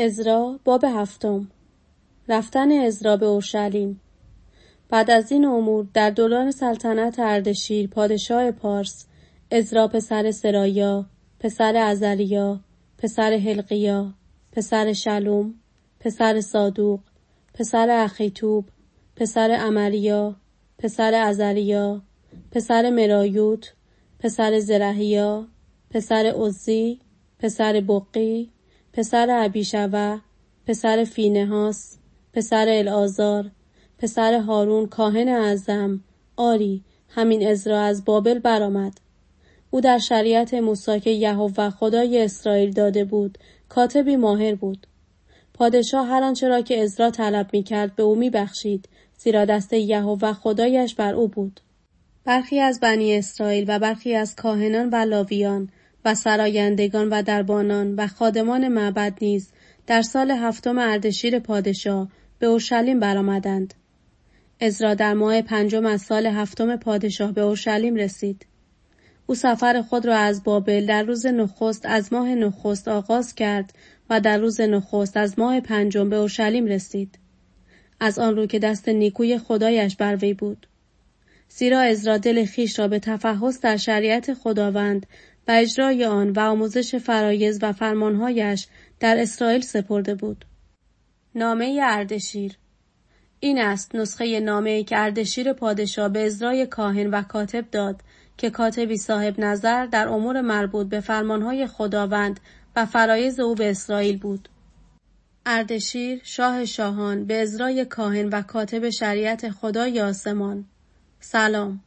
ازرا باب هفتم. رفتن ازرا به اورشلیم. بعد از این امور در دوران سلطنت اردشیر پادشاه پارس ازرا پسر سرایا پسر ازریا پسر هلقیا پسر شلوم پسر صادوق پسر اخیتوب پسر امریا پسر ازریا پسر مرایوت پسر زرهیا پسر عزی پسر بقی پسر ابیشوه پسر فینهاس پسر الآزار پسر هارون کاهن اعظم آری همین ازرا از بابل برآمد. او در شریعت موسی که یهوه خدای اسرائیل داده بود کاتبی ماهر بود. پادشاه هر آنچه را که ازرا طلب می کرد به او می بخشید زیرا دست یهوه خدایش بر او بود. برخی از بنی اسرائیل و برخی از کاهنان و لاویان و سرایندگان و دربانان و خادمان معبد نیز در سال هفتم اردشیر پادشاه به اورشلیم برآمدند. ازرا در ماه پنجم از سال هفتم پادشاه به اورشلیم رسید. او سفر خود را از بابل در روز نخست از ماه نخست آغاز کرد و در روز نخست از ماه پنجم به اورشلیم رسید. از آن رو که دست نیکوی خدایش بر وی بود. زیرا ازرا دل خیش را به تفحص در شریعت خداوند اجرای آن و آموزش فرایز و فرمانهایش در اسرائیل سپرده بود. نامه اردشیر این است نسخه نامه که اردشیر پادشاه به ازرای کاهن و کاتب داد که کاتبی صاحب نظر در امور مربوط به فرمانهای خداوند و فرایز او به اسرائیل بود. اردشیر شاه شاهان به ازرای کاهن و کاتب شریعت خدای آسمان سلام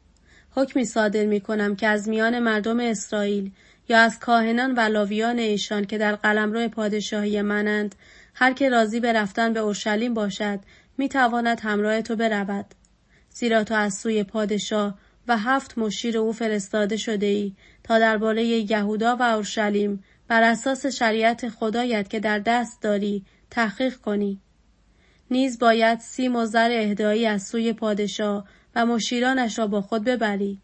حکمی صادر می کنم که از میان مردم اسرائیل یا از کاهنان و لاویان ایشان که در قلمرو پادشاهی منند هر که راضی به رفتن به اورشلیم باشد می تواند همراه تو برود. زیرا تو از سوی پادشاه و هفت مشیر او فرستاده شده ای تا درباره یهودا و اورشلیم بر اساس شریعت خدایت که در دست داری تحقیق کنی. نیز باید سی مزر اهدایی از سوی پادشاه و مشیرانش را با خود ببری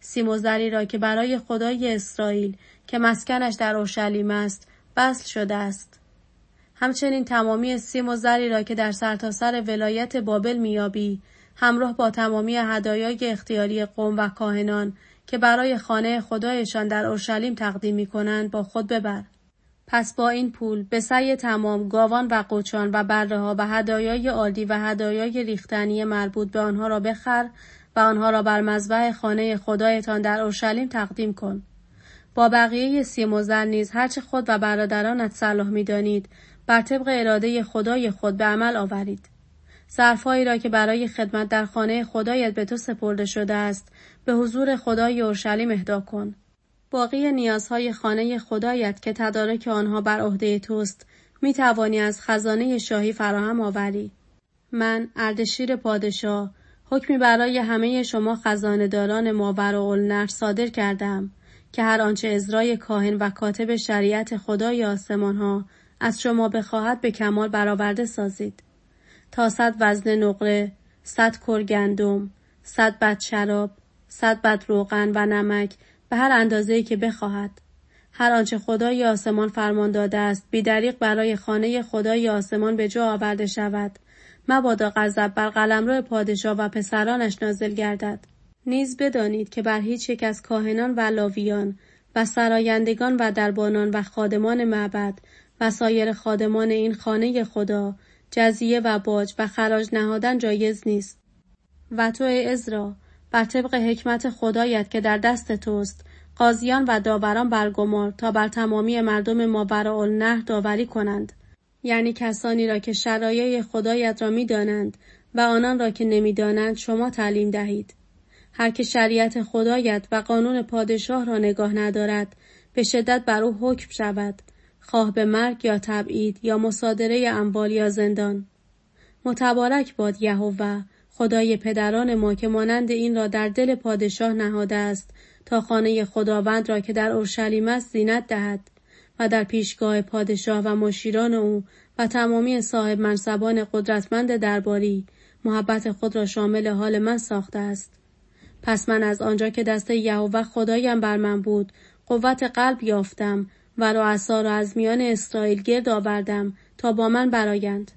سیموزری را که برای خدای اسرائیل که مسکنش در اورشلیم است بسل شده است همچنین تمامی سیموزری را که در سرتاسر سر ولایت بابل میابی همراه با تمامی هدایای اختیاری قوم و کاهنان که برای خانه خدایشان در اورشلیم تقدیم می کنند با خود ببر. پس با این پول به سعی تمام گاوان و قوچان و بره ها و هدایای عالی و هدایای ریختنی مربوط به آنها را بخر و آنها را بر مذبح خانه خدایتان در اورشلیم تقدیم کن. با بقیه سیم و زر نیز هرچه خود و برادرانت صلاح می‌دانید بر طبق اراده خدای خود به عمل آورید. ظرفهایی را که برای خدمت در خانه خدایت به تو سپرده شده است به حضور خدای اورشلیم اهدا کن. باقی نیازهای خانه خدایت که تدارک آنها بر عهده توست می توانی از خزانه شاهی فراهم آوری. من اردشیر پادشاه حکمی برای همه شما خزانداران ماور و صادر کردم که هر آنچه ازرای کاهن و کاتب شریعت خدای آسمان ها از شما بخواهد به کمال برآورده سازید. تا صد وزن نقره، صد کر گندم، صد بد شراب، صد بد روغن و نمک به هر اندازه‌ای که بخواهد. هر آنچه خدای آسمان فرمان داده است بیدریق برای خانه خدای آسمان به جا آورده شود. مبادا غضب بر قلمرو پادشاه و پسرانش نازل گردد. نیز بدانید که بر هیچ یک از کاهنان و لاویان و سرایندگان و دربانان و خادمان معبد و سایر خادمان این خانه خدا جزیه و باج و خراج نهادن جایز نیست. و تو ازرا بر طبق حکمت خدایت که در دست توست. قاضیان و داوران برگمار تا بر تمامی مردم ماوراء نه داوری کنند. یعنی کسانی را که شرایع خدایت را می‌دانند و آنان را که نمی‌دانند شما تعلیم دهید. هر که شریعت خدایت و قانون پادشاه را نگاه ندارد به شدت بر او حکم شود. خواه به مرگ یا تبعید یا مصادره اموال یا زندان. متبارک باد یهوه. خدای پدران ما که مانند این را در دل پادشاه نهاده است تا خانه خداوند را که در اورشلیم است زینت دهد و در پیشگاه پادشاه و مشیران او و تمامی صاحب منصبان قدرتمند درباری محبت خود را شامل حال من ساخته است. پس من از آنجا که دست یهوه خدایم بر من بود قوت قلب یافتم و رؤسا را از میان اسرائیل گرد آوردم تا با من برآیند.